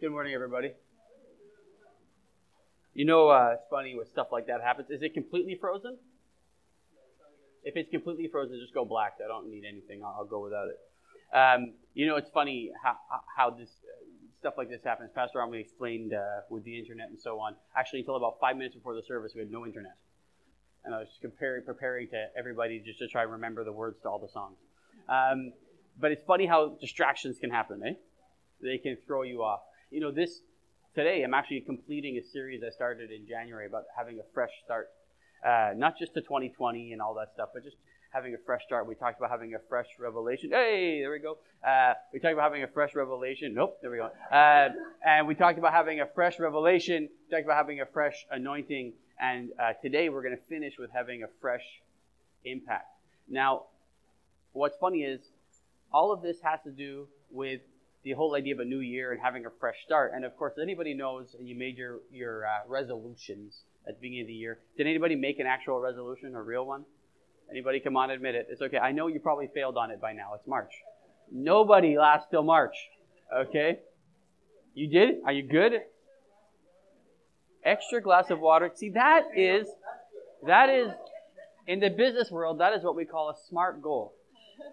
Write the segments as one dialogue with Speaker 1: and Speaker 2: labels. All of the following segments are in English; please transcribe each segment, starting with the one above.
Speaker 1: Good morning, everybody. You know, uh, it's funny when stuff like that happens. Is it completely frozen? If it's completely frozen, just go black. I don't need anything. I'll, I'll go without it. Um, you know, it's funny how, how this uh, stuff like this happens. Pastor Army explained uh, with the internet and so on. Actually, until about five minutes before the service, we had no internet, and I was comparing, preparing to everybody just to try and remember the words to all the songs. Um, but it's funny how distractions can happen, eh? They can throw you off. You know, this today I'm actually completing a series I started in January about having a fresh start. Uh, not just to 2020 and all that stuff, but just having a fresh start. We talked about having a fresh revelation. Hey, there we go. Uh, we talked about having a fresh revelation. Nope, there we go. Uh, and we talked about having a fresh revelation. We talked about having a fresh anointing. And uh, today we're going to finish with having a fresh impact. Now, what's funny is all of this has to do with the whole idea of a new year and having a fresh start. And of course, anybody knows you made your, your uh, resolutions at the beginning of the year. Did anybody make an actual resolution, a real one? Anybody come on, admit it. It's okay. I know you probably failed on it by now. It's March. Nobody lasts till March. Okay? You did? Are you good? Extra glass of water. See, that is, that is, in the business world, that is what we call a smart goal.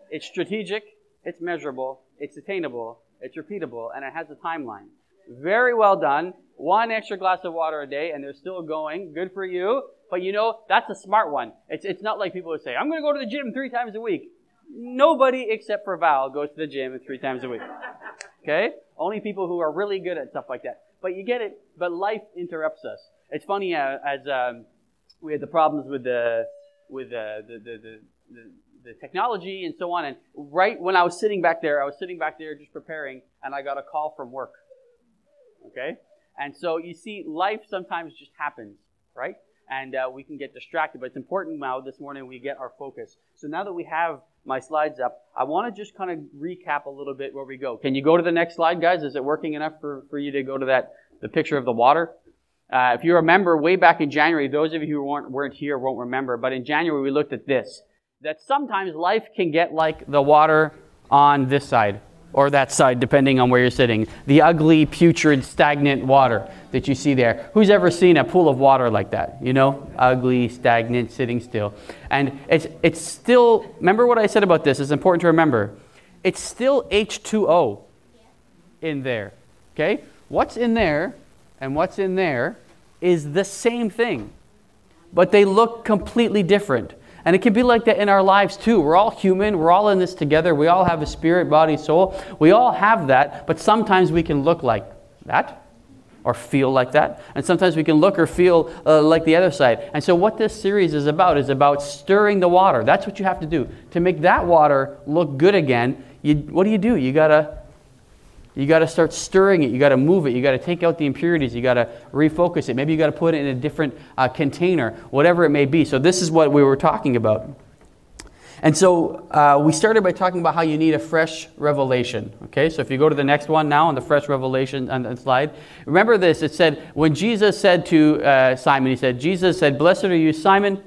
Speaker 1: It's strategic, it's measurable, it's attainable, it's repeatable, and it has a timeline. Very well done. One extra glass of water a day, and they're still going. Good for you. But you know, that's a smart one. It's, it's not like people would say, I'm going to go to the gym three times a week. Nobody except for Val goes to the gym three times a week. Okay? Only people who are really good at stuff like that. But you get it. But life interrupts us. It's funny uh, as um, we had the problems with the with uh, the, the, the, the the technology and so on. And right when I was sitting back there, I was sitting back there just preparing, and I got a call from work. Okay? And so you see, life sometimes just happens, right? And uh, we can get distracted, but it's important now this morning we get our focus. So now that we have my slides up, I want to just kind of recap a little bit where we go. Can you go to the next slide, guys? Is it working enough for, for you to go to that, the picture of the water? Uh, if you remember way back in January, those of you who weren't, weren't here won't remember, but in January we looked at this that sometimes life can get like the water on this side or that side, depending on where you're sitting. The ugly, putrid, stagnant water that you see there. Who's ever seen a pool of water like that? You know, ugly, stagnant, sitting still. And it's, it's still, remember what I said about this? It's important to remember. It's still H2O in there. Okay? What's in there and what's in there is the same thing, but they look completely different. And it can be like that in our lives too. We're all human. We're all in this together. We all have a spirit, body, soul. We all have that, but sometimes we can look like that or feel like that. And sometimes we can look or feel uh, like the other side. And so, what this series is about is about stirring the water. That's what you have to do. To make that water look good again, you, what do you do? You got to you got to start stirring it. You got to move it. You got to take out the impurities. You got to refocus it. Maybe you got to put it in a different uh, container, whatever it may be. So, this is what we were talking about. And so, uh, we started by talking about how you need a fresh revelation. Okay, so if you go to the next one now on the fresh revelation on the slide, remember this. It said, when Jesus said to uh, Simon, He said, Jesus said, Blessed are you, Simon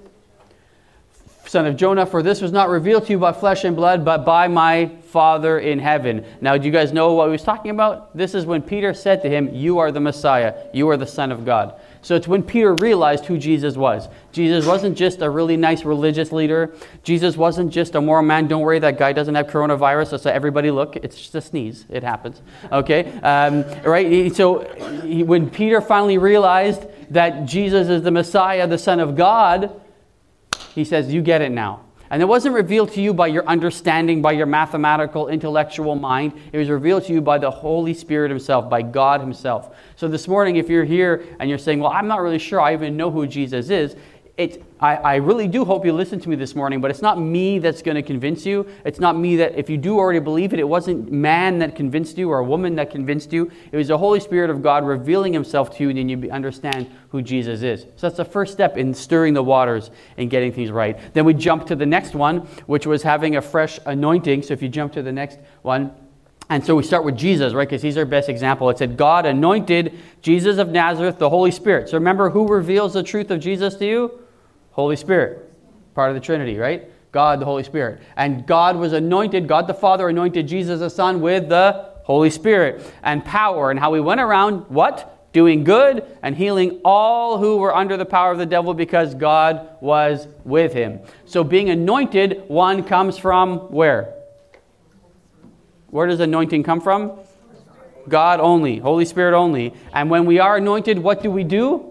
Speaker 1: son of Jonah, for this was not revealed to you by flesh and blood, but by my Father in heaven. Now, do you guys know what he was talking about? This is when Peter said to him, You are the Messiah, you are the Son of God. So it's when Peter realized who Jesus was. Jesus wasn't just a really nice religious leader. Jesus wasn't just a moral man. Don't worry, that guy doesn't have coronavirus. So everybody look, it's just a sneeze. It happens. Okay? Um, right? So he, when Peter finally realized that Jesus is the Messiah, the Son of God, he says, You get it now. And it wasn't revealed to you by your understanding, by your mathematical, intellectual mind. It was revealed to you by the Holy Spirit Himself, by God Himself. So this morning, if you're here and you're saying, Well, I'm not really sure I even know who Jesus is, it, I, I, really do hope you listen to me this morning, but it's not me that's going to convince you. It's not me that, if you do already believe it, it wasn't man that convinced you or a woman that convinced you. It was the Holy Spirit of God revealing himself to you, and then you understand who Jesus is. So that's the first step in stirring the waters and getting things right. Then we jump to the next one, which was having a fresh anointing. So if you jump to the next one, and so we start with Jesus, right? Because he's our best example. It said, God anointed Jesus of Nazareth, the Holy Spirit. So remember who reveals the truth of Jesus to you? Holy Spirit, part of the Trinity, right? God, the Holy Spirit. And God was anointed, God the Father anointed Jesus the Son with the Holy Spirit, and power, and how he went around what? Doing good and healing all who were under the power of the devil because God was with him. So being anointed, one comes from where? Where does anointing come from? God only, Holy Spirit only. And when we are anointed, what do we do?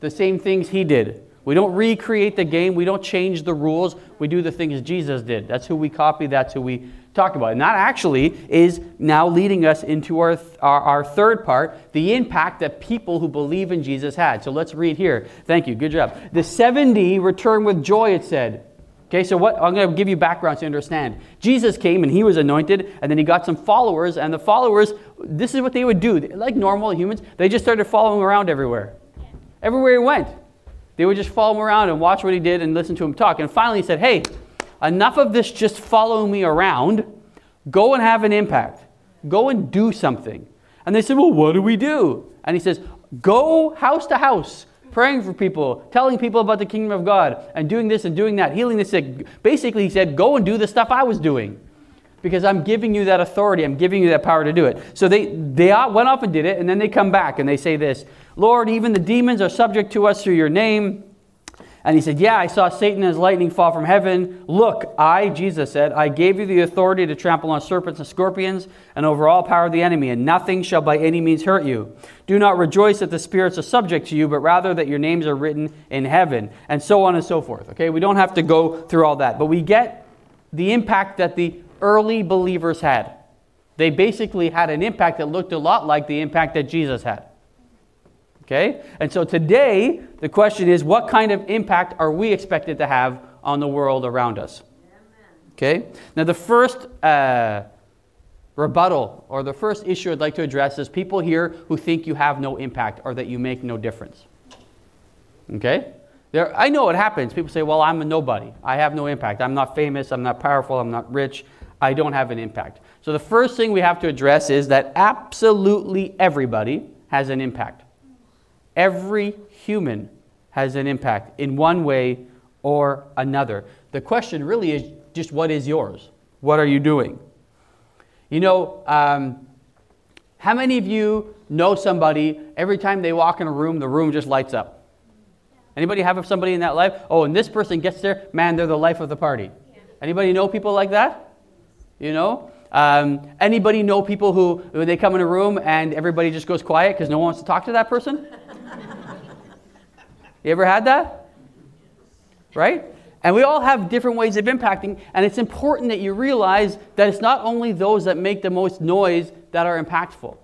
Speaker 1: The same things He did. We don't recreate the game, we don't change the rules, we do the things Jesus did. That's who we copy, that's who we talk about. And that actually is now leading us into our, our, our, third part the impact that people who believe in Jesus had. So let's read here. Thank you, good job. The 70 return with joy, it said. Okay, so what I'm going to give you background you understand. Jesus came and he was anointed, and then he got some followers, and the followers, this is what they would do. Like normal humans, they just started following around everywhere. Everywhere he went. They would just follow him around and watch what he did and listen to him talk. And finally he said, Hey, enough of this just following me around. Go and have an impact. Go and do something. And they said, Well, what do we do? And he says, Go house to house praying for people, telling people about the kingdom of God, and doing this and doing that, healing the sick. Basically, he said, Go and do the stuff I was doing because I'm giving you that authority. I'm giving you that power to do it. So they, they went off and did it, and then they come back and they say this Lord, even the demons are subject to us through your name. And he said, Yeah, I saw Satan as lightning fall from heaven. Look, I, Jesus said, I gave you the authority to trample on serpents and scorpions and over all power of the enemy, and nothing shall by any means hurt you. Do not rejoice that the spirits are subject to you, but rather that your names are written in heaven, and so on and so forth. Okay, we don't have to go through all that, but we get the impact that the early believers had. They basically had an impact that looked a lot like the impact that Jesus had. Okay? And so today, the question is what kind of impact are we expected to have on the world around us? Okay? Now, the first uh, rebuttal or the first issue I'd like to address is people here who think you have no impact or that you make no difference. Okay? There, I know it happens. People say, well, I'm a nobody. I have no impact. I'm not famous. I'm not powerful. I'm not rich. I don't have an impact. So, the first thing we have to address is that absolutely everybody has an impact. Every human has an impact in one way or another. The question really is just what is yours? What are you doing? You know, um, how many of you know somebody every time they walk in a room, the room just lights up? Anybody have somebody in that life? Oh, and this person gets there, man, they're the life of the party. Anybody know people like that? You know? Um, anybody know people who, when they come in a room and everybody just goes quiet because no one wants to talk to that person? You ever had that? Right? And we all have different ways of impacting, and it's important that you realize that it's not only those that make the most noise that are impactful.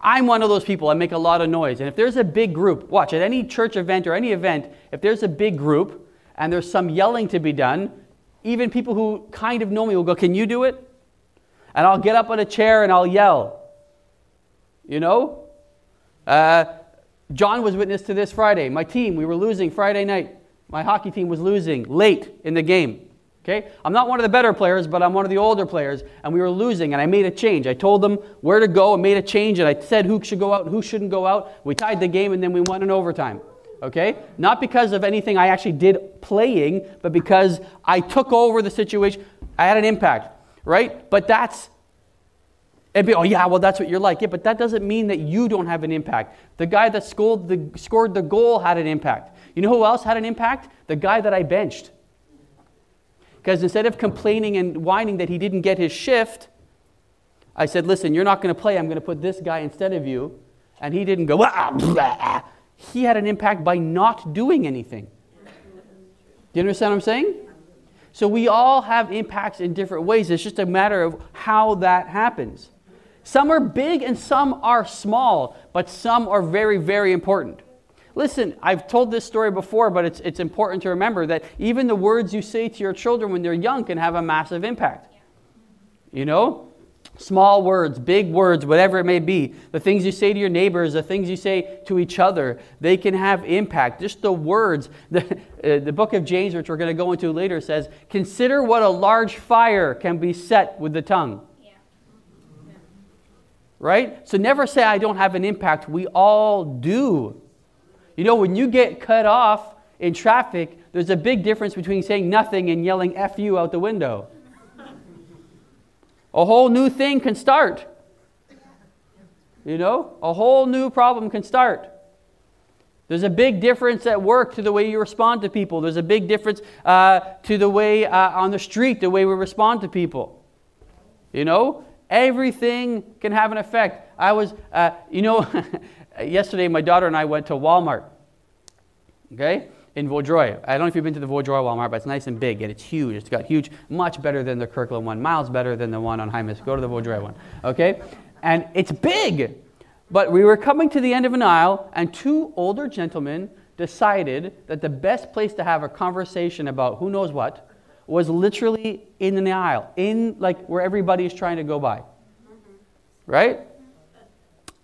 Speaker 1: I'm one of those people, I make a lot of noise. And if there's a big group, watch, at any church event or any event, if there's a big group and there's some yelling to be done, even people who kind of know me will go, Can you do it? And I'll get up on a chair and I'll yell. You know? Uh, John was witness to this Friday. My team, we were losing Friday night. My hockey team was losing late in the game. Okay? I'm not one of the better players, but I'm one of the older players, and we were losing, and I made a change. I told them where to go and made a change, and I said who should go out and who shouldn't go out. We tied the game, and then we won in overtime. Okay? Not because of anything I actually did playing, but because I took over the situation. I had an impact, right? But that's be, oh, yeah, well, that's what you're like. Yeah, but that doesn't mean that you don't have an impact. The guy that scored the, scored the goal had an impact. You know who else had an impact? The guy that I benched. Because instead of complaining and whining that he didn't get his shift, I said, listen, you're not going to play. I'm going to put this guy instead of you. And he didn't go, ah, blah. He had an impact by not doing anything. Do you understand what I'm saying? So we all have impacts in different ways. It's just a matter of how that happens. Some are big and some are small, but some are very, very important. Listen, I've told this story before, but it's, it's important to remember that even the words you say to your children when they're young can have a massive impact. You know? Small words, big words, whatever it may be, the things you say to your neighbors, the things you say to each other, they can have impact. Just the words. The, uh, the book of James, which we're going to go into later, says, Consider what a large fire can be set with the tongue right? So never say, I don't have an impact. We all do. You know, when you get cut off in traffic, there's a big difference between saying nothing and yelling F you out the window. A whole new thing can start. You know, a whole new problem can start. There's a big difference at work to the way you respond to people. There's a big difference uh, to the way uh, on the street, the way we respond to people. You know, everything can have an effect. I was, uh, you know, yesterday my daughter and I went to Walmart. Okay? In Vaudreuil. I don't know if you've been to the Vaudreuil Walmart, but it's nice and big and it's huge. It's got huge, much better than the Kirkland one, miles better than the one on Hymus. Go to the Vaudreuil one, okay? And it's big. But we were coming to the end of an aisle, and two older gentlemen decided that the best place to have a conversation about who knows what was literally in the aisle, in like where everybody is trying to go by. Right?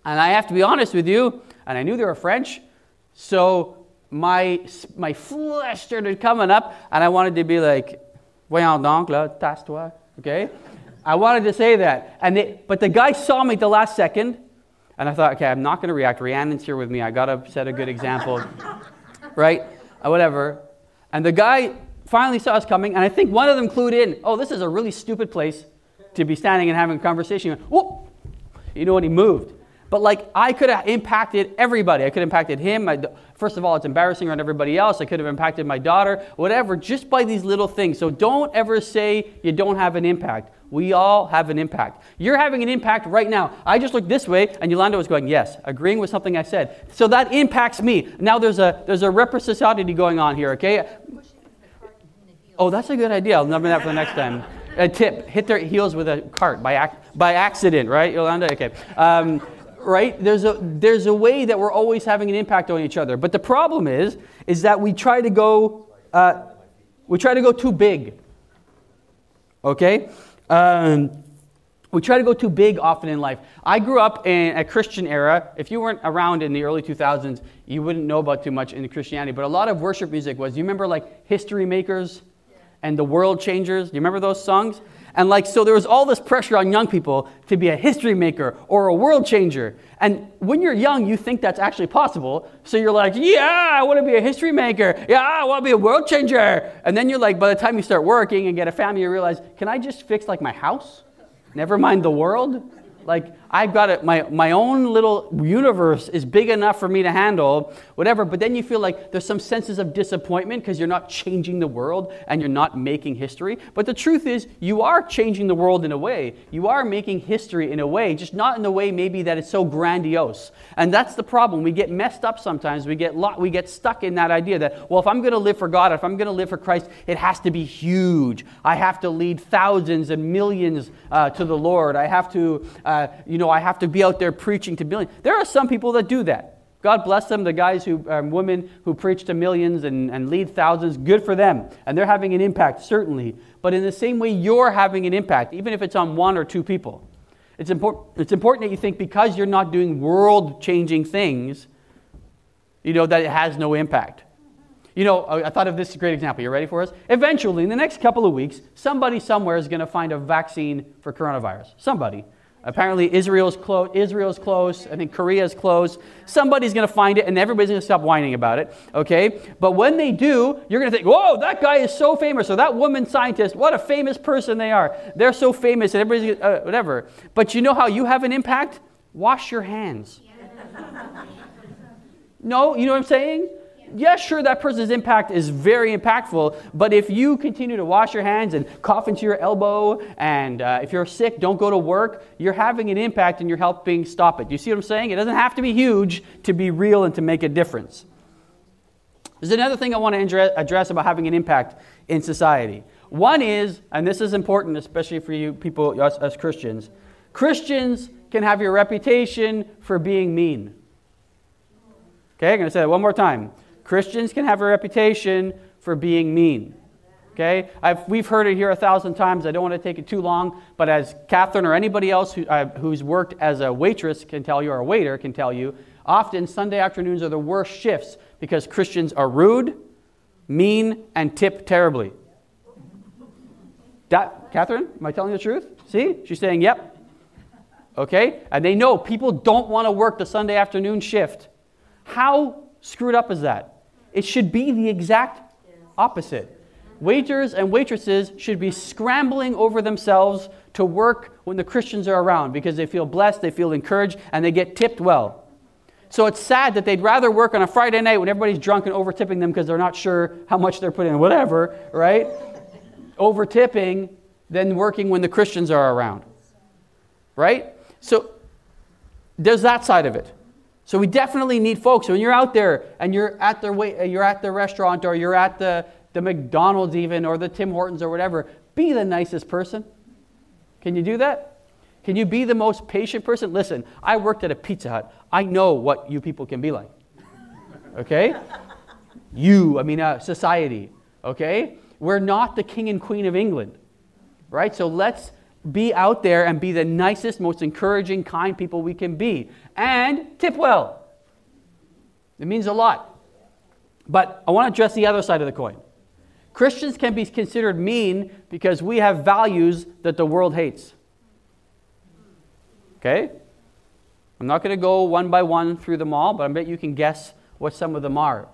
Speaker 1: And I have to be honest with you, and I knew they were French, so my, my flesh started coming up, and I wanted to be like, voyons donc, là, tasse-toi, okay? I wanted to say that. And they, but the guy saw me at the last second, and I thought, okay, I'm not going to react. Rhiannon's here with me. I got to set a good example, right? Uh, whatever. And the guy finally saw us coming, and I think one of them clued in, oh, this is a really stupid place to be standing and having a conversation. Whoop! You know, when he moved. But like I could have impacted everybody. I could have impacted him. First of all, it's embarrassing on everybody else. I could have impacted my daughter, whatever, just by these little things. So don't ever say you don't have an impact. We all have an impact. You're having an impact right now. I just looked this way, and Yolanda was going, yes, agreeing with something I said. So that impacts me. Now there's a there's a reciprocity going on here. Okay. Oh, that's a good idea. I'll remember that for the next time. A tip: hit their heels with a cart by ac- by accident, right, Yolanda? Okay. Um, right? There's a, there's a way that we're always having an impact on each other. But the problem is, is that we try to go, uh, we try to go too big. Okay? Um, we try to go too big often in life. I grew up in a Christian era. If you weren't around in the early 2000s, you wouldn't know about too much in Christianity. But a lot of worship music was. You remember like History Makers and the World Changers? Do you remember those songs? And like, so there was all this pressure on young people to be a history maker or a world changer. And when you're young, you think that's actually possible. So you're like, yeah, I want to be a history maker. Yeah, I want to be a world changer. And then you're like, by the time you start working and get a family, you realize, can I just fix like my house? Never mind the world. Like, I've got it, my, my own little universe is big enough for me to handle, whatever. But then you feel like there's some senses of disappointment because you're not changing the world and you're not making history. But the truth is, you are changing the world in a way. You are making history in a way, just not in the way maybe that it's so grandiose. And that's the problem. We get messed up sometimes. We get, lo- we get stuck in that idea that, well, if I'm going to live for God, if I'm going to live for Christ, it has to be huge. I have to lead thousands and millions uh, to the Lord. I have to, uh, you know, I have to be out there preaching to millions. There are some people that do that. God bless them, the guys who, um, women who preach to millions and, and lead thousands, good for them. And they're having an impact, certainly. But in the same way, you're having an impact, even if it's on one or two people. It's, important. it's important that you think because you're not doing world changing things, you know, that it has no impact. You know, I thought of this great example. You ready for us? Eventually, in the next couple of weeks, somebody somewhere is going to find a vaccine for coronavirus. Somebody. Apparently, Israel's close. Israel's close. I think Korea's close. Somebody's going to find it, and everybody's going to stop whining about it. Okay. But when they do, you're going to think, "Whoa, that guy is so famous!" Or that woman scientist, what a famous person they are. They're so famous, and everybody's uh, whatever. But you know how you have an impact? Wash your hands. no, you know what I'm saying? Yes, sure, that person's impact is very impactful, but if you continue to wash your hands and cough into your elbow, and uh, if you're sick, don't go to work, you're having an impact and you're helping stop it. You see what I'm saying? It doesn't have to be huge to be real and to make a difference. There's another thing I want to address about having an impact in society. One is, and this is important, especially for you people, us, us Christians, Christians can have your reputation for being mean. Okay, I'm going to say that one more time. Christians can have a reputation for being mean. Okay? I've, we've heard it here a thousand times. I don't want to take it too long, but as Catherine or anybody else who, uh, who's worked as a waitress can tell you, or a waiter can tell you, often Sunday afternoons are the worst shifts because Christians are rude, mean, and tip terribly. That, Catherine, am I telling the truth? See? She's saying, yep. Okay? And they know people don't want to work the Sunday afternoon shift. How screwed up is that? It should be the exact opposite. Waiters and waitresses should be scrambling over themselves to work when the Christians are around because they feel blessed, they feel encouraged, and they get tipped well. So it's sad that they'd rather work on a Friday night when everybody's drunk and over tipping them because they're not sure how much they're putting in, whatever, right? over tipping than working when the Christians are around. Right? So there's that side of it. So we definitely need folks. When you're out there and you're at the way, you're at the restaurant or you're at the, the McDonald's even or the Tim Hortons or whatever, be the nicest person. Can you do that? Can you be the most patient person? Listen, I worked at a Pizza Hut. I know what you people can be like. Okay? you, I mean, uh, society. Okay? We're not the king and queen of England. Right? So let's be out there and be the nicest, most encouraging, kind people we can be. And tip well. It means a lot. But I want to address the other side of the coin. Christians can be considered mean because we have values that the world hates. Okay? I'm not going to go one by one through them all, but I bet you can guess what some of them are.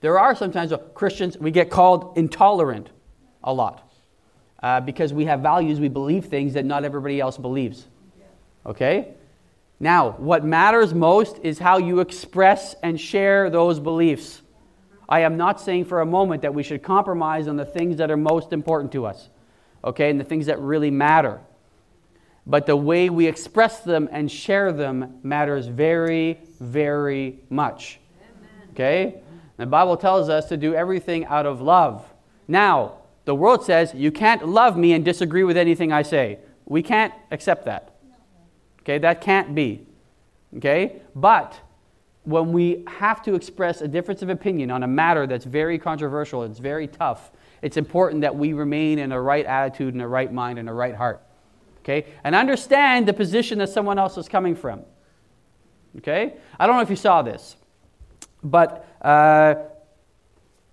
Speaker 1: There are sometimes Christians, we get called intolerant a lot uh, because we have values, we believe things that not everybody else believes. Okay? Now, what matters most is how you express and share those beliefs. I am not saying for a moment that we should compromise on the things that are most important to us, okay, and the things that really matter. But the way we express them and share them matters very, very much. Okay? The Bible tells us to do everything out of love. Now, the world says you can't love me and disagree with anything I say. We can't accept that. Okay, that can't be. Okay? But when we have to express a difference of opinion on a matter that's very controversial, it's very tough, it's important that we remain in a right attitude and a right mind and a right heart. Okay? And understand the position that someone else is coming from. Okay? I don't know if you saw this, but uh,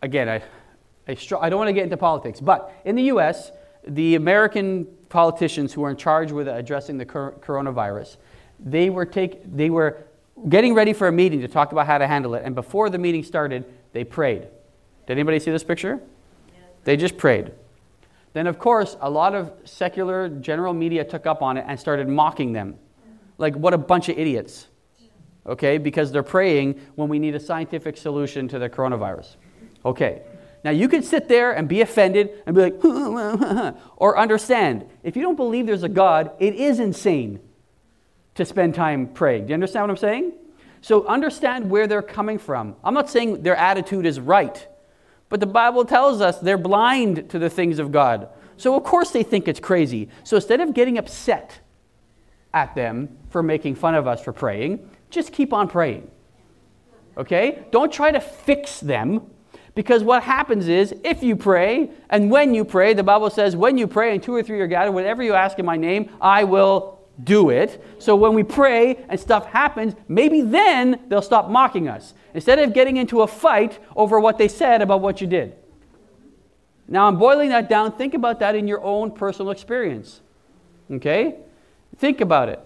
Speaker 1: again, I, I, str- I don't want to get into politics, but in the U.S., the American politicians who are in charge with addressing the cor- coronavirus, they were, take, they were getting ready for a meeting to talk about how to handle it, and before the meeting started, they prayed. Did anybody see this picture? They just prayed. Then, of course, a lot of secular general media took up on it and started mocking them. Like, what a bunch of idiots okay, because they're praying when we need a scientific solution to the coronavirus. Okay. Now, you could sit there and be offended and be like, or understand. If you don't believe there's a God, it is insane to spend time praying. Do you understand what I'm saying? So, understand where they're coming from. I'm not saying their attitude is right, but the Bible tells us they're blind to the things of God. So, of course, they think it's crazy. So, instead of getting upset at them for making fun of us for praying, just keep on praying. Okay? Don't try to fix them because what happens is if you pray and when you pray, the Bible says, when you pray and two or three are gathered, whatever you ask in my name, I will do it. So when we pray and stuff happens, maybe then they'll stop mocking us instead of getting into a fight over what they said about what you did. Now I'm boiling that down. Think about that in your own personal experience. Okay? Think about it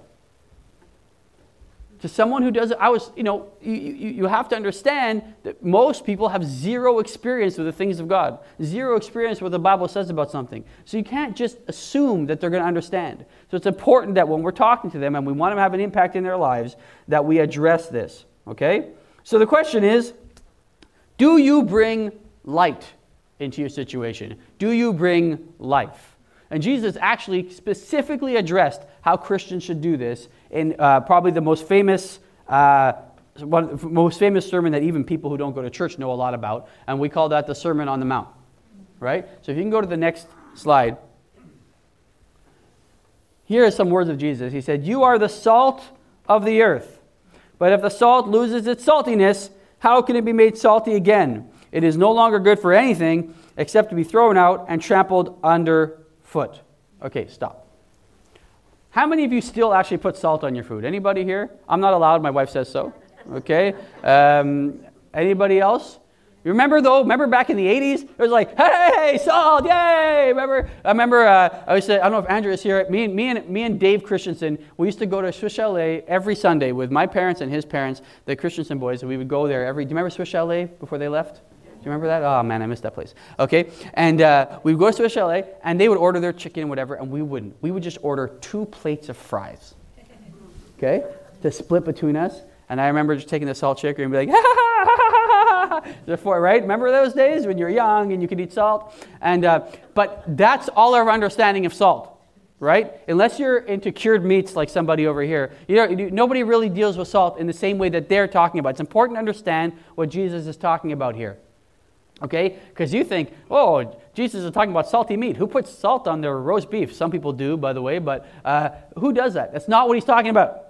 Speaker 1: to someone who does I was, you know, you, you, you, have to understand that most people have zero experience with the things of God, zero experience with what the Bible says about something. So you can't just assume that they're going to understand. So it's important that when we're talking to them and we want them to have an impact in their lives, that we address this, okay? So the question is do you bring light into your situation? Do you bring life? And Jesus actually specifically addressed how Christians should do this in uh, probably the most famous, uh, one, most famous sermon that even people who don't go to church know a lot about, and we call that the Sermon on the Mount. Right? So if you can go to the next slide. Here are some words of Jesus. He said, You are the salt of the earth. But if the salt loses its saltiness, how can it be made salty again? It is no longer good for anything except to be thrown out and trampled underfoot. Okay, stop. How many of you still actually put salt on your food? Anybody here? I'm not allowed. My wife says so. Okay. Um, anybody else? You remember though? Remember back in the 80s? It was like, hey, salt, yay! Remember? I remember. Uh, I used to, I don't know if Andrew is here. Me and me and me and Dave Christensen. We used to go to Swiss Chalet every Sunday with my parents and his parents, the Christensen boys. And we would go there every. Do you remember Swiss Chalet before they left? Remember that? Oh man, I missed that place. Okay, and uh, we would go to a chalet, and they would order their chicken and whatever, and we wouldn't. We would just order two plates of fries. Okay, to split between us. And I remember just taking the salt shaker and be like, ha ha ha ha ha right? Remember those days when you're young and you could eat salt? And uh, but that's all our understanding of salt right? Unless you're into cured meats like somebody over here, you know, nobody really deals with salt in the same way that they're talking about. It's important to understand what Jesus is talking about here. Okay? Because you think, oh, Jesus is talking about salty meat. Who puts salt on their roast beef? Some people do, by the way, but uh, who does that? That's not what he's talking about.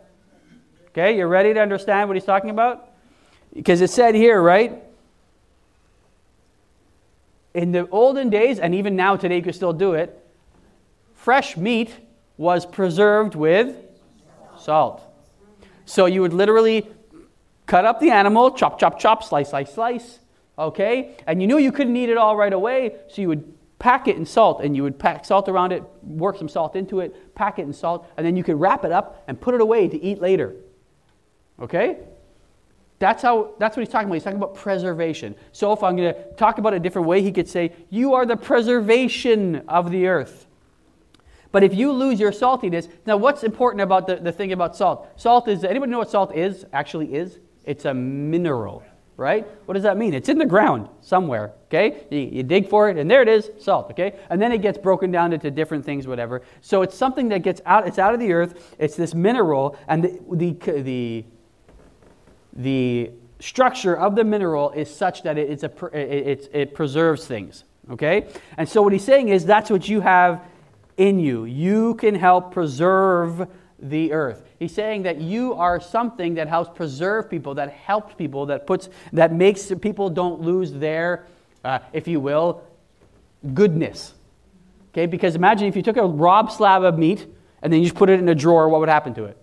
Speaker 1: Okay? You're ready to understand what he's talking about? Because it said here, right? In the olden days, and even now today you can still do it, fresh meat was preserved with salt. So you would literally cut up the animal, chop, chop, chop, slice, slice, slice, okay? And you knew you couldn't eat it all right away, so you would pack it in salt and you would pack salt around it, work some salt into it, pack it in salt, and then you could wrap it up and put it away to eat later. Okay? That's how that's what he's talking about. He's talking about preservation. So if I'm going to talk about it a different way, he could say, "You are the preservation of the earth." But if you lose your saltiness, now what's important about the, the thing about salt? Salt is, anybody know what salt is, actually is? It's a mineral, right? What does that mean? It's in the ground somewhere, okay? You, you, dig for it, and there it is, salt, okay? And then it gets broken down into different things, whatever. So it's something that gets out, it's out of the earth, it's this mineral, and the, the, the, the structure of the mineral is such that it, it's a, it, it preserves things, okay? And so what he's saying is that's what you have in you. You can help preserve the earth. He's saying that you are something that helps preserve people, that helps people, that puts that makes people don't lose their, uh, if you will, goodness. Okay, because imagine if you took a raw slab of meat and then you just put it in a drawer, what would happen to it?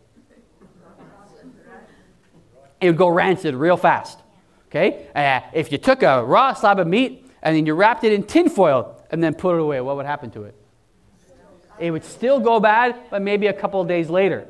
Speaker 1: It would go rancid real fast. Okay, uh, if you took a raw slab of meat and then you wrapped it in tinfoil and then put it away, what would happen to it? It would still go bad, but maybe a couple of days later,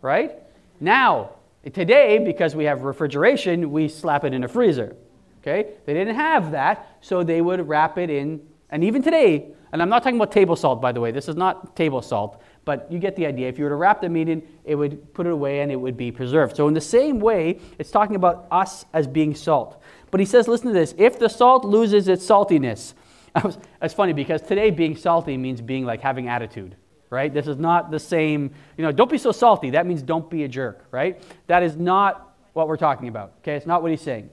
Speaker 1: right? Now, today, because we have refrigeration, we slap it in a freezer. Okay? They didn't have that, so they would wrap it in, and even today, and I'm not talking about table salt, by the way, this is not table salt, but you get the idea. If you were to wrap the meat in, it would put it away and it would be preserved. So, in the same way, it's talking about us as being salt. But he says, listen to this if the salt loses its saltiness, was, it's funny because today being salty means being like having attitude, right? This is not the same, you know, don't be so salty. That means don't be a jerk, right? That is not what we're talking about, okay? It's not what he's saying.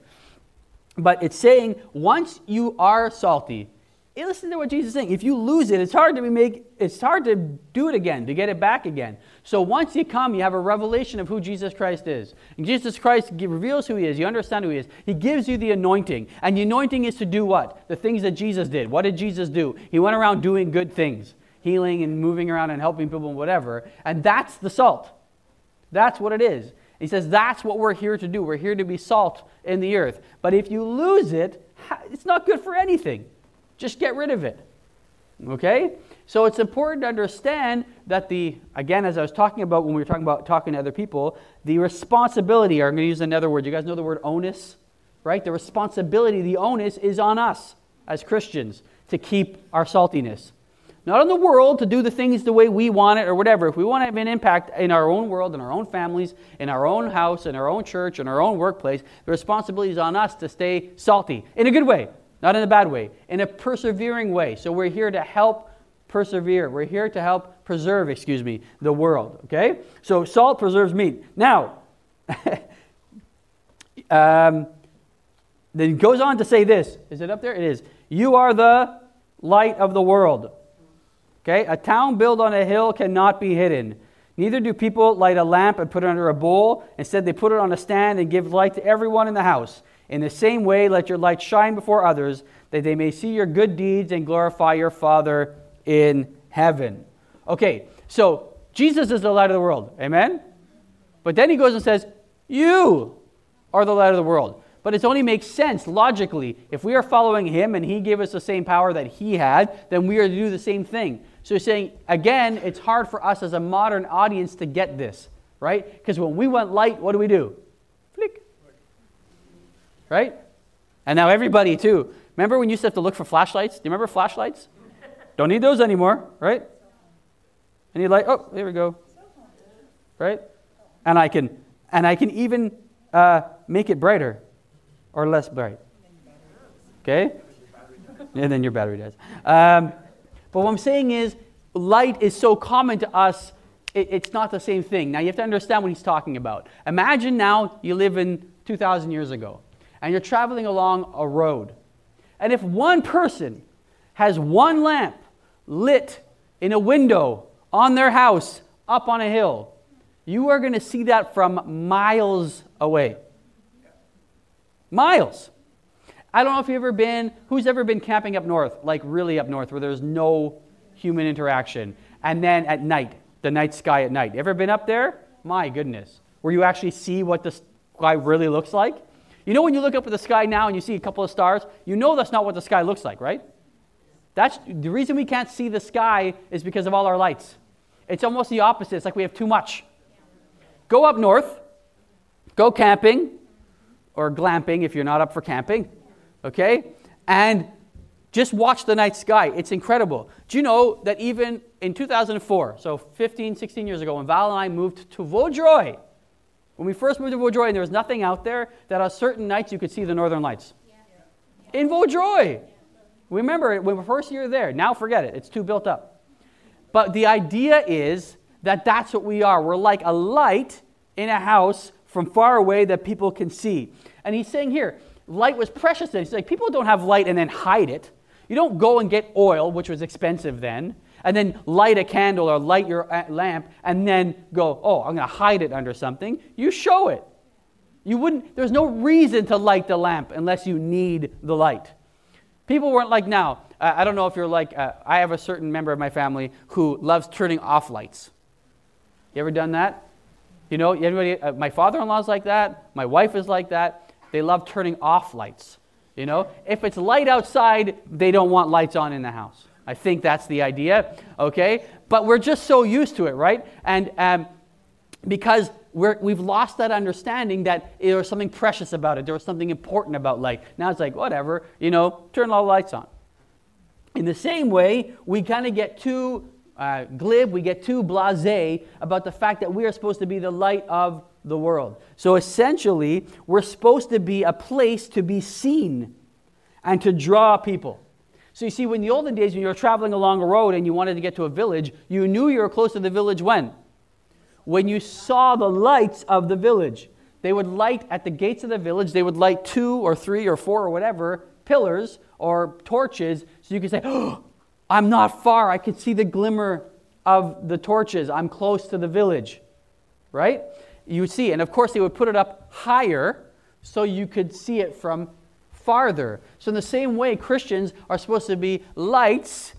Speaker 1: But it's saying once you are salty, listen to what Jesus is saying. If you lose it, it's hard to make it's hard to do it again, to get it back again. So once you come, you have a revelation of who Jesus Christ is. And Jesus Christ reveals who he is. You understand who he is. He gives you the anointing. And the anointing is to do what? The things that Jesus did. What did Jesus do? He went around doing good things, healing and moving around and helping people and whatever. And that's the salt. That's what it is. He says that's what we're here to do. We're here to be salt in the earth. But if you lose it, it's not good for anything. Just get rid of it. Okay? So it's important to understand that the, again, as I was talking about when we were talking about talking to other people, the responsibility, or I'm going to use another word. You guys know the word onus? Right? The responsibility, the onus is on us as Christians to keep our saltiness. Not on the world to do the things the way we want it or whatever. If we want to have an impact in our own world, in our own families, in our own house, in our own church, in our own workplace, the responsibility is on us to stay salty in a good way. Not in a bad way, in a persevering way. So we're here to help persevere. We're here to help preserve, excuse me, the world. Okay? So salt preserves meat. Now, um, then goes on to say this. Is it up there? It is. You are the light of the world. Okay? A town built on a hill cannot be hidden. Neither do people light a lamp and put it under a bowl. Instead, they put it on a stand and give light to everyone in the house. In the same way, let your light shine before others, that they may see your good deeds and glorify your Father in heaven. Okay, so Jesus is the light of the world. Amen? But then he goes and says, You are the light of the world. But it only makes sense logically. If we are following him and he gave us the same power that he had, then we are to do the same thing. So he's saying, again, it's hard for us as a modern audience to get this, right? Because when we want light, what do we do? Right? And now everybody, too. Remember when you used to have to look for flashlights? Do you remember flashlights? Don't need those anymore, right? And you're like, oh, there we go. Right? And I can, and I can even uh, make it brighter or less bright. Okay? And then your battery dies. Um, but what I'm saying is, light is so common to us, it, it's not the same thing. Now, you have to understand what he's talking about. Imagine now you live in 2,000 years ago, and you're traveling along a road. And if one person has one lamp lit in a window on their house up on a hill, you are going to see that from miles away. Miles. I don't know if you've ever been, who's ever been camping up north, like really up north, where there's no human interaction. And then at night, the night sky at night. Ever been up there? My goodness. Where you actually see what the sky really looks like? You know when you look up at the sky now and you see a couple of stars, you know that's not what the sky looks like, right? That's the reason we can't see the sky is because of all our lights. It's almost the opposite. It's like we have too much. Go up north, go camping, or glamping if you're not up for camping, okay? And just watch the night sky. It's incredible. Do you know that even in 2004, so 15, 16 years ago, when Val and I moved to Vaudreuil, when we first moved to Vaudreuil and there was nothing out there, that on certain nights you could see the northern lights. In Vaudreuil. Remember, when we first year there, now forget it, it's too built up. But the idea is that that's what we are. We're like a light in a house from far away that people can see. And he's saying here, light was precious then. He's like, people don't have light and then hide it. You don't go and get oil, which was expensive then, and then light a candle or light your uh, lamp and then go, oh, I'm going to hide it under something. You show it. You wouldn't, there's no reason to light the lamp unless you need the light. People weren't like now. Uh, I don't know if you're like, uh, I have a certain member of my family who loves turning off lights. You ever done that? You know, anybody, uh, my father in law's like that. My wife is like that. They love turning off lights. You know, if it's light outside, they don't want lights on in the house. I think that's the idea, okay? But we're just so used to it, right? And um, because we have lost that understanding that there was something precious about it, there was something important about light. Now it's like, whatever, you know, turn all the lights on. In the same way, we kind of get too uh, glib, we get too blase about the fact that we are supposed to be the light of the world. So essentially, we're supposed to be a place to be seen and to draw people. So you see, when the olden days, when you were traveling along a road and you wanted to get to a village, you knew you were close to the village when? When you saw the lights of the village. They would light at the gates of the village, they would light two or three or four or whatever pillars or torches so you could say, oh, I'm not far. I could see the glimmer of the torches. I'm close to the village. Right? You see. And of course, they would put it up higher so you could see it from farther. So, in the same way, Christians are supposed to be lights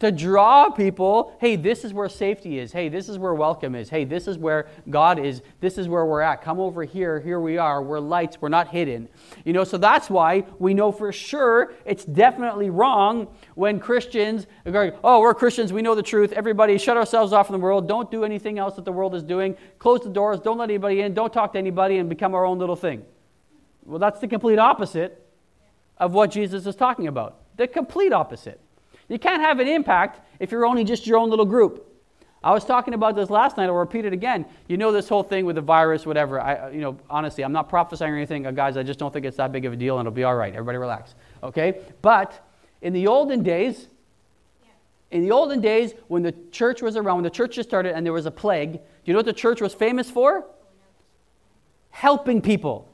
Speaker 1: to draw people hey, this is where safety is. Hey, this is where welcome is. Hey, this is where God is. This is where we're at. Come over here. Here we are. We're lights. We're not hidden. You know, so that's why we know for sure it's definitely wrong when Christians going, oh, we're Christians. We know the truth. Everybody, shut ourselves off from the world. Don't do anything else that the world is doing. Close the doors. Don't let anybody in. Don't talk to anybody and become our own little thing. Well, that's the complete opposite of what Jesus is talking about. The complete opposite. You can't have an impact if you're only just your own little group. I was talking about this last night. I'll repeat it again. You know this whole thing with the virus, whatever. I, you know, honestly, I'm not prophesying or anything, uh, guys. I just don't think it's that big of a deal, and it'll be all right. Everybody, relax. Okay. But in the olden days, in the olden days, when the church was around, when the church just started, and there was a plague, do you know what the church was famous for? Helping people.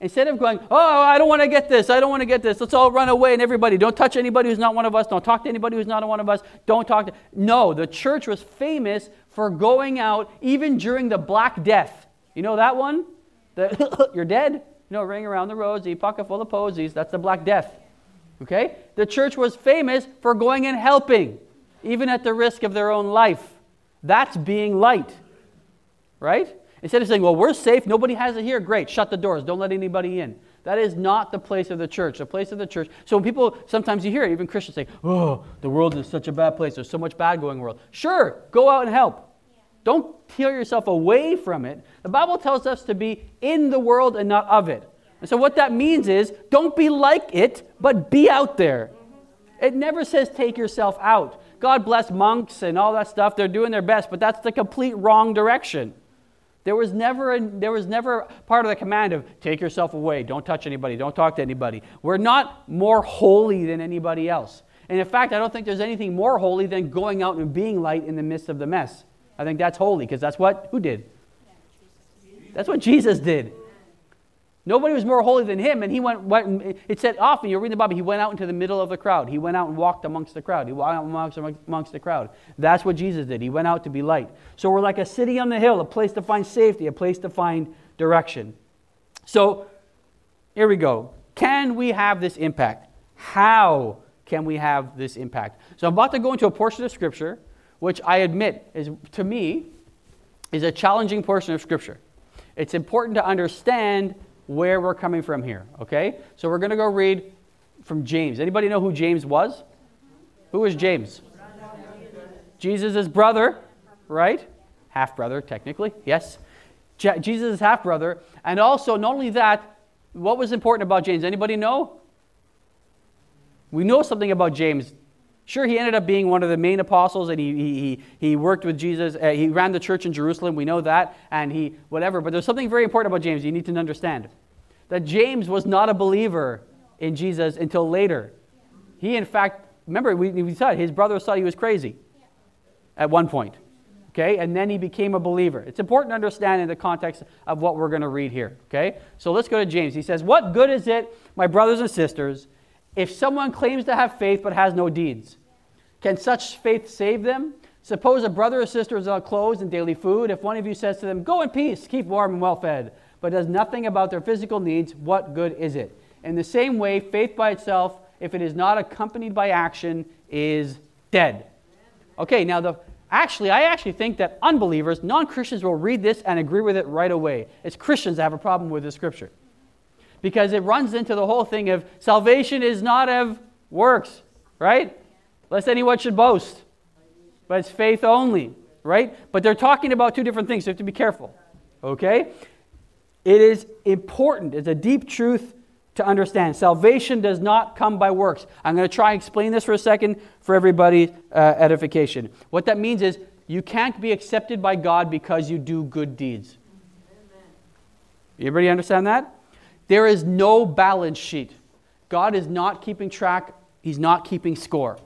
Speaker 1: Instead of going, oh, I don't want to get this, I don't want to get this, let's all run away and everybody, don't touch anybody who's not one of us, don't talk to anybody who's not one of us, don't talk to. No, the church was famous for going out even during the Black Death. You know that one? The, you're dead? You know, ring around the roads, pocket full of posies, that's the Black Death. Okay? The church was famous for going and helping, even at the risk of their own life. That's being light. Right? Instead of saying, well, we're safe, nobody has it here, great, shut the doors, don't let anybody in. That is not the place of the church. The place of the church. So when people, sometimes you hear it, even Christians say, oh, the world is such a bad place. There's so much bad going in the world. Sure, go out and help. Yeah. Don't tear yourself away from it. The Bible tells us to be in the world and not of it. Yeah. And so, what that means is don't be like it, but be out there. It never says take yourself out. God bless monks and all that stuff. They're doing their best, but that's the complete wrong direction. There was never a, there was never part of the command of take yourself away, don't touch anybody, don't talk to anybody. We're not more holy than anybody else. And in fact, I don't think there's anything more holy than going out and being light in the midst of the mess. I think that's holy because that's what who did? That's what Jesus did. Nobody was more holy than him, and he went, went it said often, you read the Bible, he went out into the middle of the crowd. He went out and walked amongst the crowd. He walked amongst, amongst the crowd. That's what Jesus did. He went out to be light. So we're like a city on the hill, a place to find safety, a place to find direction. So here we go. Can we have this impact? How can we have this impact? So I'm about to go into a portion of Scripture, which I admit is, to me, is a challenging portion of Scripture. It's important to understand where we're coming from here, okay? So we're going to go read from James. Anybody know who James was? Who was James? Jesus' brother, right? Half brother, technically, yes. Jesus' half brother. And also, not only that, what was important about James? Anybody know? We know something about James. Sure, he ended up being one of the main apostles and he, he, he worked with Jesus. Uh, he ran the church in Jerusalem. We know that. And he, whatever. But there's something very important about James you need to understand that James was not a believer in Jesus until later. He, in fact, remember, we, we said his brothers thought he was crazy at one point. Okay? And then he became a believer. It's important to understand in the context of what we're going to read here. Okay? So let's go to James. He says, What good is it, my brothers and sisters, if someone claims to have faith but has no deeds, can such faith save them? Suppose a brother or sister is without clothes and daily food. If one of you says to them, Go in peace, keep warm and well fed, but does nothing about their physical needs, what good is it? In the same way, faith by itself, if it is not accompanied by action, is dead. Okay, now the actually, I actually think that unbelievers, non Christians, will read this and agree with it right away. It's Christians that have a problem with this scripture because it runs into the whole thing of salvation is not of works, right? Lest anyone should boast, but it's faith only, right? But they're talking about two different things, so you have to be careful, okay? It is important, it's a deep truth to understand. Salvation does not come by works. I'm going to try and explain this for a second for everybody's uh, edification. What that means is you can't be accepted by God because you do good deeds. Everybody understand that? There is no balance sheet. God is not keeping track, He's not keeping score.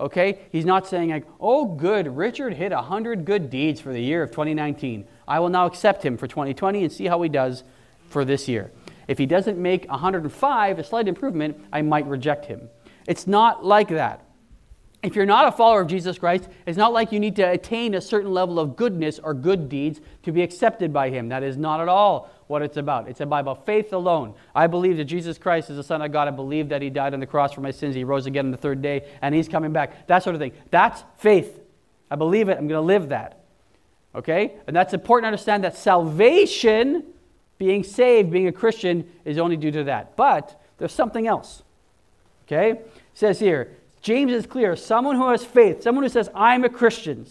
Speaker 1: Okay? He's not saying, like, oh, good, Richard hit 100 good deeds for the year of 2019. I will now accept him for 2020 and see how he does for this year. If he doesn't make 105, a slight improvement, I might reject him. It's not like that. If you're not a follower of Jesus Christ, it's not like you need to attain a certain level of goodness or good deeds to be accepted by Him. That is not at all what it's about. It's about faith alone. I believe that Jesus Christ is the Son of God. I believe that He died on the cross for my sins. He rose again on the third day, and He's coming back. That sort of thing. That's faith. I believe it. I'm going to live that. Okay? And that's important to understand that salvation, being saved, being a Christian, is only due to that. But there's something else. Okay? It says here, James is clear. Someone who has faith, someone who says, I'm a Christian,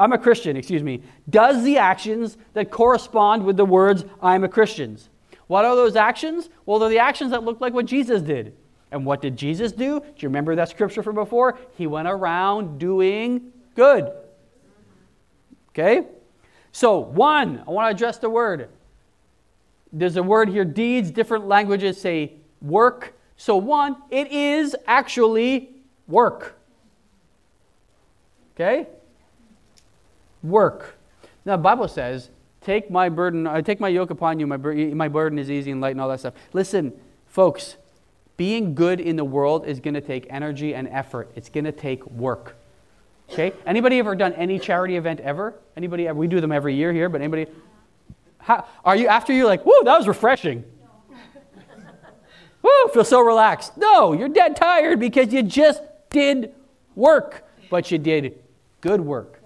Speaker 1: I'm a Christian, excuse me, does the actions that correspond with the words, I'm a Christian. What are those actions? Well, they're the actions that look like what Jesus did. And what did Jesus do? Do you remember that scripture from before? He went around doing good. Okay? So, one, I want to address the word. There's a word here, deeds, different languages say work. So, one, it is actually Work. Okay? Work. Now, the Bible says, take my burden, I uh, take my yoke upon you, my, bur- my burden is easy and light and all that stuff. Listen, folks, being good in the world is going to take energy and effort. It's going to take work. Okay? Anybody ever done any charity event ever? Anybody? We do them every year here, but anybody? How, are you after you like, whoa, that was refreshing? Woo, feel so relaxed. No, you're dead tired because you just did work, but you did good work.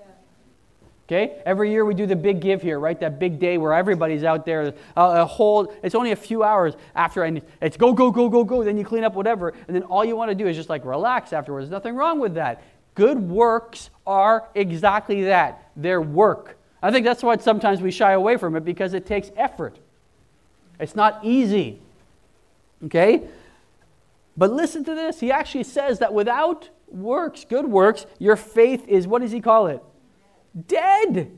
Speaker 1: Okay? Every year we do the big give here, right? That big day where everybody's out there. A, a whole, it's only a few hours after, and it's go, go, go, go, go. Then you clean up whatever, and then all you want to do is just like relax afterwards. There's nothing wrong with that. Good works are exactly that. They're work. I think that's why sometimes we shy away from it because it takes effort. It's not easy. Okay? But listen to this. He actually says that without works, good works, your faith is, what does he call it? Dead.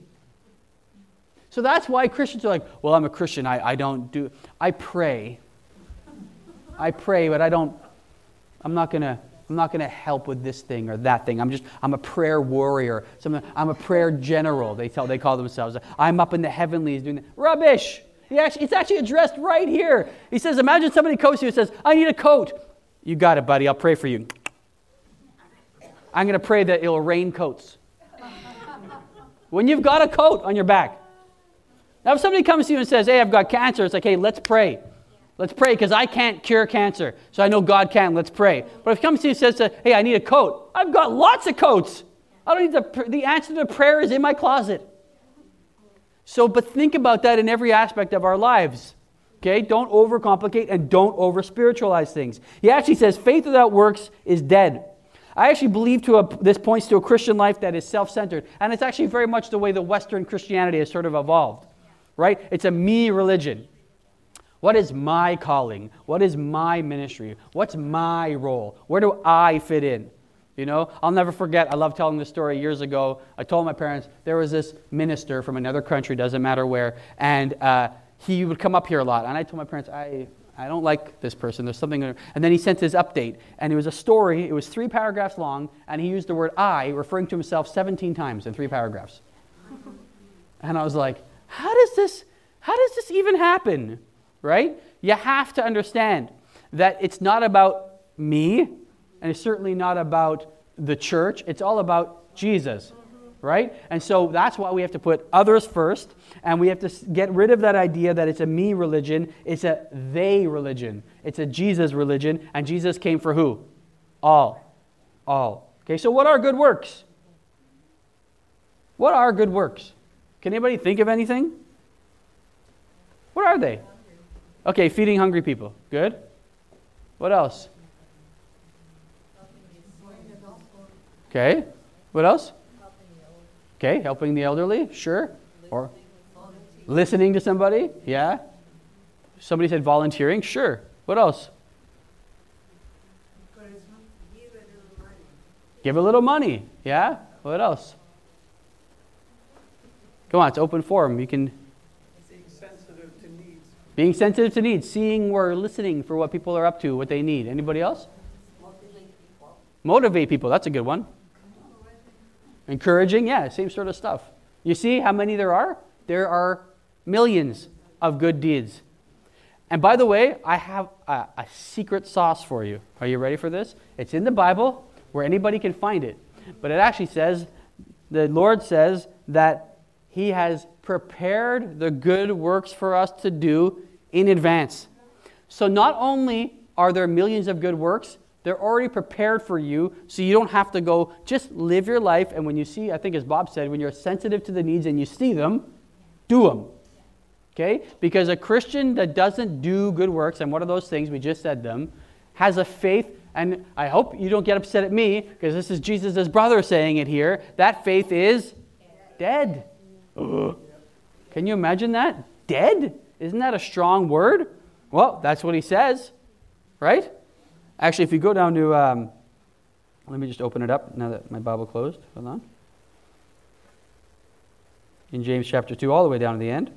Speaker 1: So that's why Christians are like, well, I'm a Christian. I, I don't do, I pray. I pray, but I don't, I'm not going to. I'm not going to help with this thing or that thing. I'm just, I'm a prayer warrior. I'm a prayer general, they, tell, they call themselves. I'm up in the heavenlies doing that. Rubbish! Actually, it's actually addressed right here. He says, imagine somebody comes to you and says, I need a coat. You got it, buddy. I'll pray for you. I'm going to pray that it'll rain coats. When you've got a coat on your back. Now, if somebody comes to you and says, Hey, I've got cancer, it's like, Hey, let's pray. Let's pray because I can't cure cancer. So I know God can. Let's pray. But if he comes to you and says, Hey, I need a coat, I've got lots of coats. I don't need the, the answer to prayer is in my closet. So, but think about that in every aspect of our lives. Okay? Don't overcomplicate and don't over spiritualize things. He actually says faith without works is dead. I actually believe to a, this points to a Christian life that is self centered. And it's actually very much the way the Western Christianity has sort of evolved. Right? It's a me religion. What is my calling? What is my ministry? What's my role? Where do I fit in? You know, I'll never forget. I love telling this story. Years ago, I told my parents there was this minister from another country, doesn't matter where, and uh, he would come up here a lot. And I told my parents, I, I don't like this person. There's something. And then he sent his update, and it was a story. It was three paragraphs long, and he used the word I, referring to himself 17 times in three paragraphs. and I was like, how does this? How does this even happen? right? You have to understand that it's not about me, and it's certainly not about the church. It's all about Jesus, right? And so that's why we have to put others first, and we have to get rid of that idea that it's a me religion. It's a they religion. It's a Jesus religion, and Jesus came for who? All. All. Okay, so what are good works? What are good works? Can anybody think of anything? What are they? Okay, feeding hungry people. Good. What else? Okay. What else? Okay, helping the elderly. Sure. Or listening to somebody. Yeah. Somebody said volunteering. Sure. What else? Give a little money. Yeah. What else? Come on, it's open forum. You can being sensitive to needs, seeing or listening for what people are up to, what they need. Anybody else? Motivate people. Motivate people. That's a good one. Encouraging, yeah, same sort of stuff. You see how many there are? There are millions of good deeds. And by the way, I have a, a, secret sauce for you. Are you ready for this? It's in the Bible where anybody can find it. But it actually says, the Lord says that He has prepared the good works for us to do in advance. So not only are there millions of good works, they're already prepared for you, so you don't have to go, just live your life. And when you see, I think as Bob said, when you're sensitive to the needs and you see them, do them. Okay? Because a Christian that doesn't do good works, and what are those things? We just said them, has a faith, and I hope you don't get upset at me, because this is Jesus' brother saying it here. That faith is dead. Ugh. Can you imagine that? Dead? Isn't that a strong word? Well, that's what he says, right? Actually, if you go down to, um, let me just open it up now that my Bible closed. Hold on. In James chapter 2, all the way down to the end.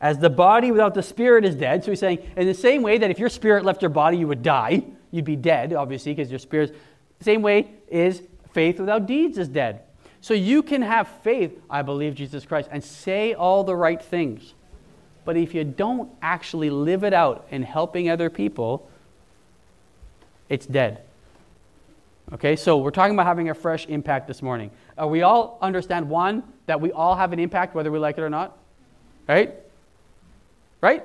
Speaker 1: As the body without the spirit is dead. So he's saying, in the same way that if your spirit left your body, you would die. You'd be dead, obviously, because your spirit. The same way is faith without deeds is dead. So you can have faith, I believe Jesus Christ, and say all the right things. But if you don't actually live it out in helping other people, it's dead. Okay, so we're talking about having a fresh impact this morning. Uh, we all understand, one, that we all have an impact whether we like it or not. Right? Right?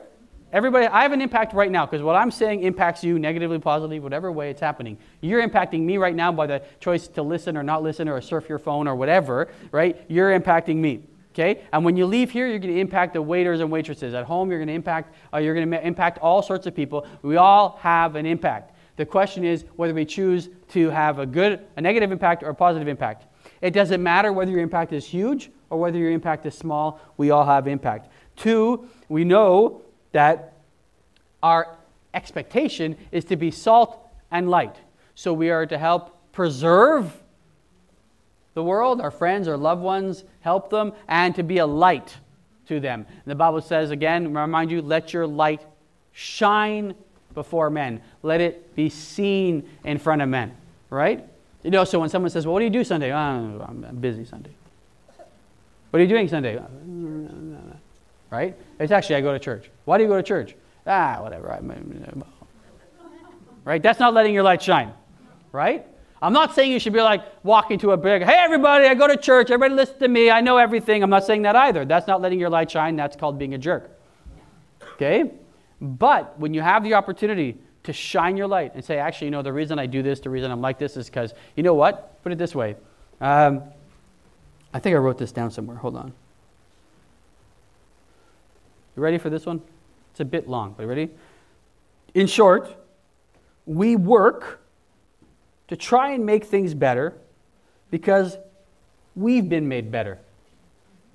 Speaker 1: Everybody, I have an impact right now because what I'm saying impacts you negatively, positively, whatever way it's happening. You're impacting me right now by the choice to listen or not listen or surf your phone or whatever, right? You're impacting me. Okay? And when you leave here, you're going to impact the waiters and waitresses. At home, you're going to impact, uh, you're going to impact all sorts of people. We all have an impact. The question is whether we choose to have a good, a negative impact or a positive impact. It doesn't matter whether your impact is huge or whether your impact is small. We all have impact. Two, we know that our expectation is to be salt and light. So we are to help preserve the world, our friends, our loved ones, help them, and to be a light to them. And the Bible says again, remind you, let your light shine before men. Let it be seen in front of men. Right? You know, so when someone says, Well, what do you do Sunday? Oh, I'm busy Sunday. What are you doing Sunday? Right? It's actually, I go to church. Why do you go to church? Ah, whatever. Right? That's not letting your light shine. Right? I'm not saying you should be like walking to a big, hey, everybody, I go to church. Everybody listen to me. I know everything. I'm not saying that either. That's not letting your light shine. That's called being a jerk. Okay? But when you have the opportunity to shine your light and say, actually, you know, the reason I do this, the reason I'm like this is because, you know what? Put it this way. Um, I think I wrote this down somewhere. Hold on. You ready for this one? It's a bit long, but you ready? In short, we work to try and make things better because we've been made better.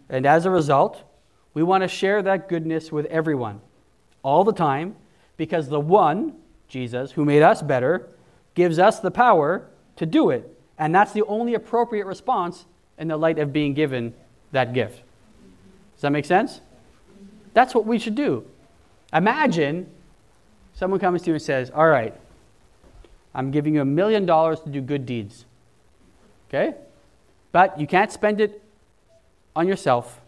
Speaker 1: And as a result, we want to share that goodness with everyone all the time because the one, Jesus, who made us better, gives us the power to do it. And that's the only appropriate response in the light of being given that gift. Does that make sense? That's what we should do. Imagine someone comes to you and says, All right, I'm giving you a million dollars to do good deeds. Okay? But you can't spend it on yourself.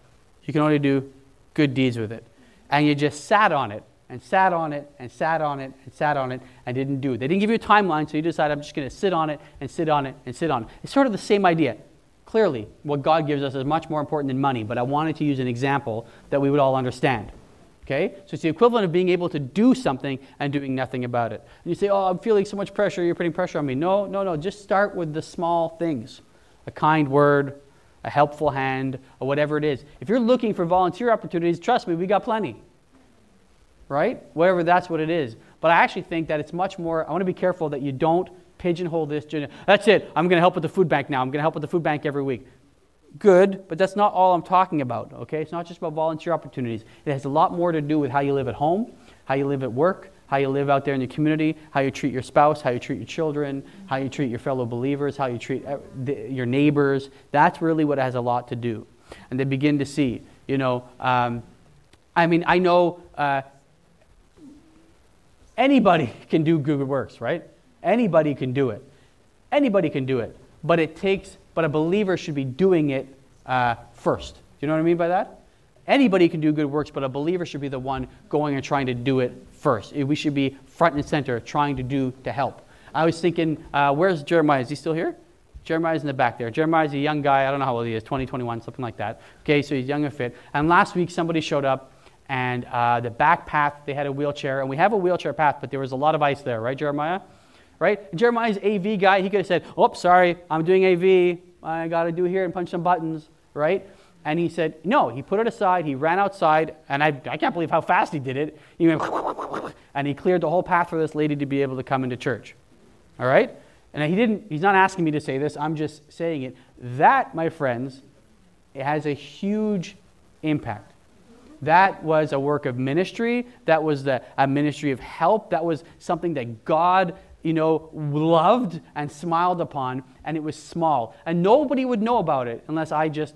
Speaker 1: You can only do good deeds with it. And you just sat on it and sat on it and sat on it and sat on it and didn't do it. They didn't give you a timeline, so you decided, I'm just going to sit on it and sit on it and sit on it. It's sort of the same idea. Clearly, what God gives us is much more important than money, but I wanted to use an example that we would all understand. Okay? So it's the equivalent of being able to do something and doing nothing about it. And you say, Oh, I'm feeling so much pressure, you're putting pressure on me. No, no, no. Just start with the small things a kind word, a helpful hand, or whatever it is. If you're looking for volunteer opportunities, trust me, we got plenty. Right? Whatever that's what it is. But I actually think that it's much more, I want to be careful that you don't pigeonhole this. That's it. I'm going to help with the food bank now. I'm going to help with the food bank every week good, but that's not all I'm talking about, okay? It's not just about volunteer opportunities. It has a lot more to do with how you live at home, how you live at work, how you live out there in your community, how you treat your spouse, how you treat your children, how you treat your fellow believers, how you treat uh, your neighbors. That's really what it has a lot to do. And they begin to see, you know, um, I mean, I know uh, anybody can do good works, right? Anybody can do it. Anybody can do it. But it takes but a believer should be doing it uh, first. Do you know what I mean by that? Anybody can do good works, but a believer should be the one going and trying to do it first. We should be front and center, trying to do to help. I was thinking, uh, where's Jeremiah? Is he still here? Jeremiah's in the back there. Jeremiah's a young guy. I don't know how old he is, 20, 21, something like that. Okay, so he's young and fit. And last week, somebody showed up, and uh, the back path, they had a wheelchair. And we have a wheelchair path, but there was a lot of ice there, right, Jeremiah? Right? Jeremiah's AV guy, he could have said, "Oh, sorry, I'm doing AV. I got to do here and punch some buttons," right? And he said, no, he put it aside. He ran outside, and I, I can't believe how fast he did it. He went, and he cleared the whole path for this lady to be able to come into church. All right? And he didn't, he's not asking me to say this, I'm just saying it. That, my friends, it has a huge impact. That was a work of ministry. That was the, a ministry of help. That was something that God you know, loved and smiled upon, and it was small. And nobody would know about it unless I just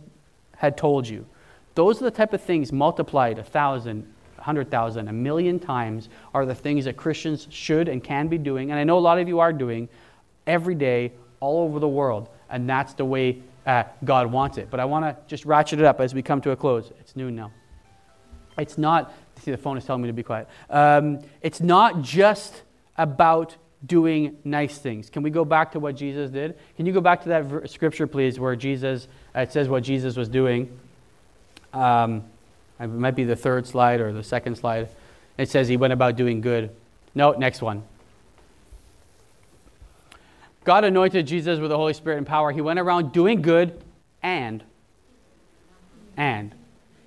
Speaker 1: had told you. Those are the type of things multiplied a thousand, a hundred thousand, a million times are the things that Christians should and can be doing. And I know a lot of you are doing every day, all over the world. And that's the way uh, God wants it. But I want to just ratchet it up as we come to a close. It's noon now. It's not, see, the phone is telling me to be quiet. Um, it's not just about doing nice things. Can we go back to what Jesus did? Can you go back to that scripture, please, where Jesus, uh, it says what Jesus was doing? Um, it might be the third slide or the second slide. It says he went about doing good. No, next one. God anointed Jesus with the Holy Spirit and power. He went around doing good and, and,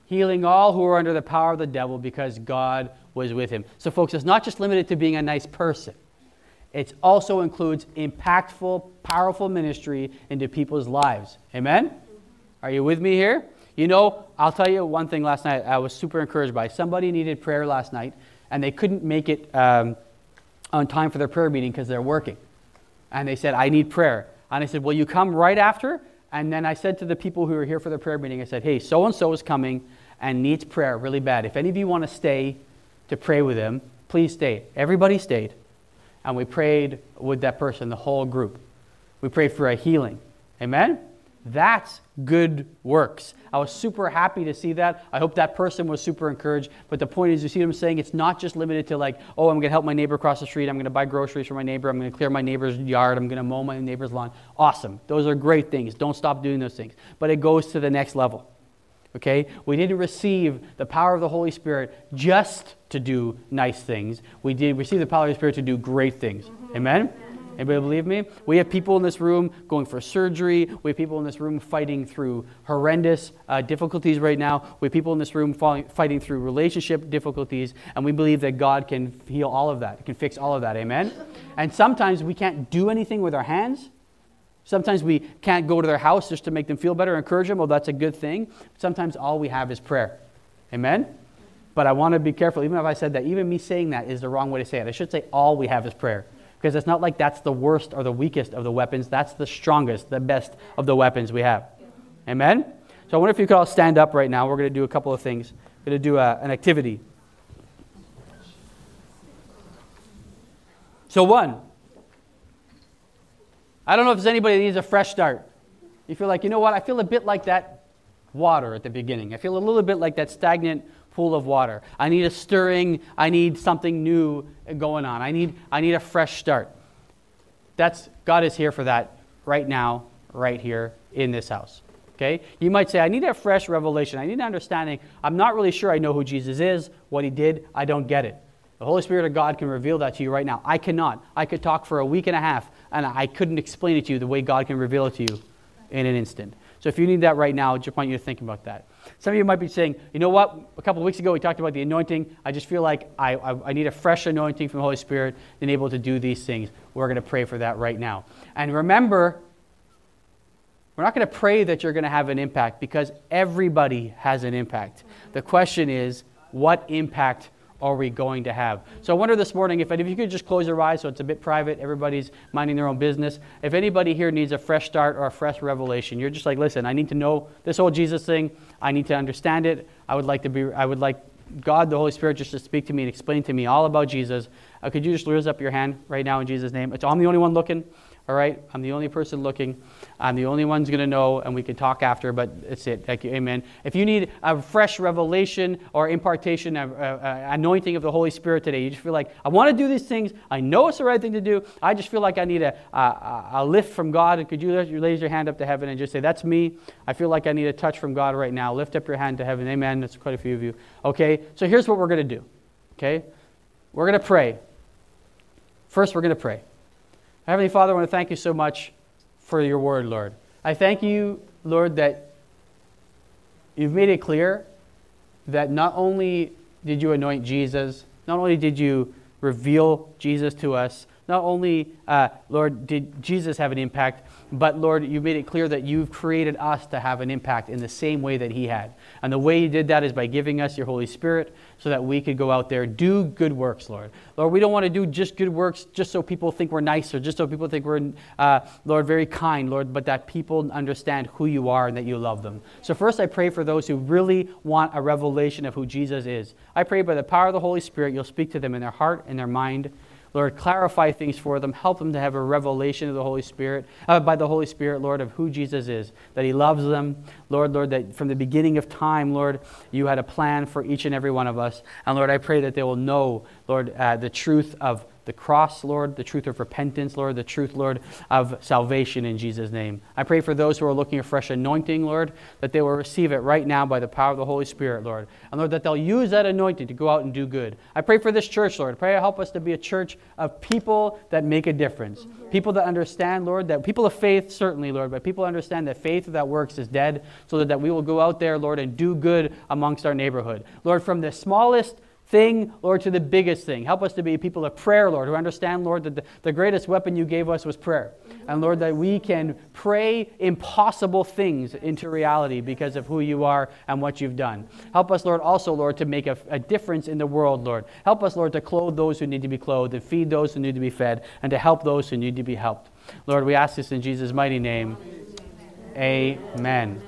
Speaker 1: healing all who were under the power of the devil because God was with him. So, folks, it's not just limited to being a nice person. It also includes impactful, powerful ministry into people's lives. Amen? Are you with me here? You know, I'll tell you one thing last night I was super encouraged by. Somebody needed prayer last night, and they couldn't make it um, on time for their prayer meeting because they're working. And they said, I need prayer. And I said, Will you come right after? And then I said to the people who were here for the prayer meeting, I said, Hey, so and so is coming and needs prayer really bad. If any of you want to stay to pray with him, please stay. Everybody stayed. And we prayed with that person, the whole group. We prayed for a healing. Amen? That's good works. I was super happy to see that. I hope that person was super encouraged. But the point is, you see what I'm saying? It's not just limited to like, oh, I'm going to help my neighbor across the street. I'm going to buy groceries for my neighbor. I'm going to clear my neighbor's yard. I'm going to mow my neighbor's lawn. Awesome. Those are great things. Don't stop doing those things. But it goes to the next level. Okay? We didn't receive the power of the Holy Spirit just to do nice things. We did receive the power of the Spirit to do great things. Amen? Anybody believe me? We have people in this room going for surgery. We have people in this room fighting through horrendous uh, difficulties right now. We have people in this room fighting through relationship difficulties. And we believe that God can heal all of that, can fix all of that. Amen? And sometimes we can't do anything with our hands. Sometimes we can't go to their house just to make them feel better, encourage them. Well, that's a good thing. Sometimes all we have is prayer. Amen? But I want to be careful. Even if I said that, even me saying that is the wrong way to say it. I should say all we have is prayer. Because it's not like that's the worst or the weakest of the weapons. That's the strongest, the best of the weapons we have. Amen? So I wonder if you could all stand up right now. We're going to do a couple of things. We're going to do a, uh, an activity. So, one, I don't know if there's anybody that needs a fresh start. You feel like, you know what, I feel a bit like that water at the beginning. I feel a little bit like that stagnant pool of water. I need a stirring, I need something new going on. I need, I need a fresh start. That's God is here for that right now, right here in this house. Okay? You might say, I need a fresh revelation. I need an understanding. I'm not really sure I know who Jesus is, what he did. I don't get it. The Holy Spirit of God can reveal that to you right now. I cannot. I could talk for a week and a half and I couldn't explain it to you the way God can reveal it to you in an instant. So if you need that right now, I just want you to think about that. Some of you might be saying, you know what? A couple of weeks ago we talked about the anointing. I just feel like I, I, I need a fresh anointing from the Holy Spirit and able to do these things. We're going to pray for that right now. And remember, we're not going to pray that you're going to have an impact because everybody has an impact. The question is, what impact are we going to have? So I wonder this morning if, if you could just close your eyes so it's a bit private, everybody's minding their own business. If anybody here needs a fresh start or a fresh revelation, you're just like, listen, I need to know this whole Jesus thing. I need to understand it. I would like to be, I would like God, the Holy Spirit, just to speak to me and explain to me all about Jesus. Uh, could you just raise up your hand right now in Jesus' name? It's, I'm the only one looking. All right? I'm the only person looking. I'm the only one's going to know, and we can talk after, but that's it. Thank you. Amen. If you need a fresh revelation or impartation, of, uh, uh, anointing of the Holy Spirit today, you just feel like, I want to do these things. I know it's the right thing to do. I just feel like I need a, a, a lift from God. And could you raise your hand up to heaven and just say, That's me. I feel like I need a touch from God right now. Lift up your hand to heaven. Amen. That's quite a few of you. Okay? So here's what we're going to do. Okay? We're going to pray. First, we're going to pray. Heavenly Father, I want to thank you so much for your word, Lord. I thank you, Lord, that you've made it clear that not only did you anoint Jesus, not only did you reveal Jesus to us, not only, uh, Lord, did Jesus have an impact, but Lord, you made it clear that you've created us to have an impact in the same way that He had. And the way you did that is by giving us your Holy Spirit so that we could go out there do good works, Lord. Lord, we don't want to do just good works just so people think we're nice or just so people think we're, uh, Lord, very kind, Lord, but that people understand who you are and that you love them. So first, I pray for those who really want a revelation of who Jesus is. I pray by the power of the Holy Spirit, you'll speak to them in their heart and their mind Lord, clarify things for them. Help them to have a revelation of the Holy Spirit, uh, by the Holy Spirit, Lord, of who Jesus is, that He loves them. Lord, Lord, that from the beginning of time, Lord, you had a plan for each and every one of us. And Lord, I pray that they will know, Lord, uh, the truth of the cross, Lord, the truth of repentance, Lord, the truth, Lord, of salvation in Jesus' name. I pray for those who are looking for fresh anointing, Lord, that they will receive it right now by the power of the Holy Spirit, Lord. And Lord, that they'll use that anointing to go out and do good. I pray for this church, Lord. I pray help us to be a church of people that make a difference. Mm-hmm. People that understand, Lord, that people of faith, certainly, Lord, but people understand that faith without works is dead, so that, that we will go out there, Lord, and do good amongst our neighborhood. Lord, from the smallest thing, Lord, to the biggest thing. Help us to be people of prayer, Lord, who understand, Lord, that the, the greatest weapon you gave us was prayer. Mm-hmm. And Lord, that we can pray impossible things into reality because of who you are and what you've done. Help us, Lord, also, Lord, to make a, a difference in the world, Lord. Help us, Lord, to clothe those who need to be clothed and feed those who need to be fed and to help those who need to be helped. Lord, we ask this in Jesus' mighty name. Amen.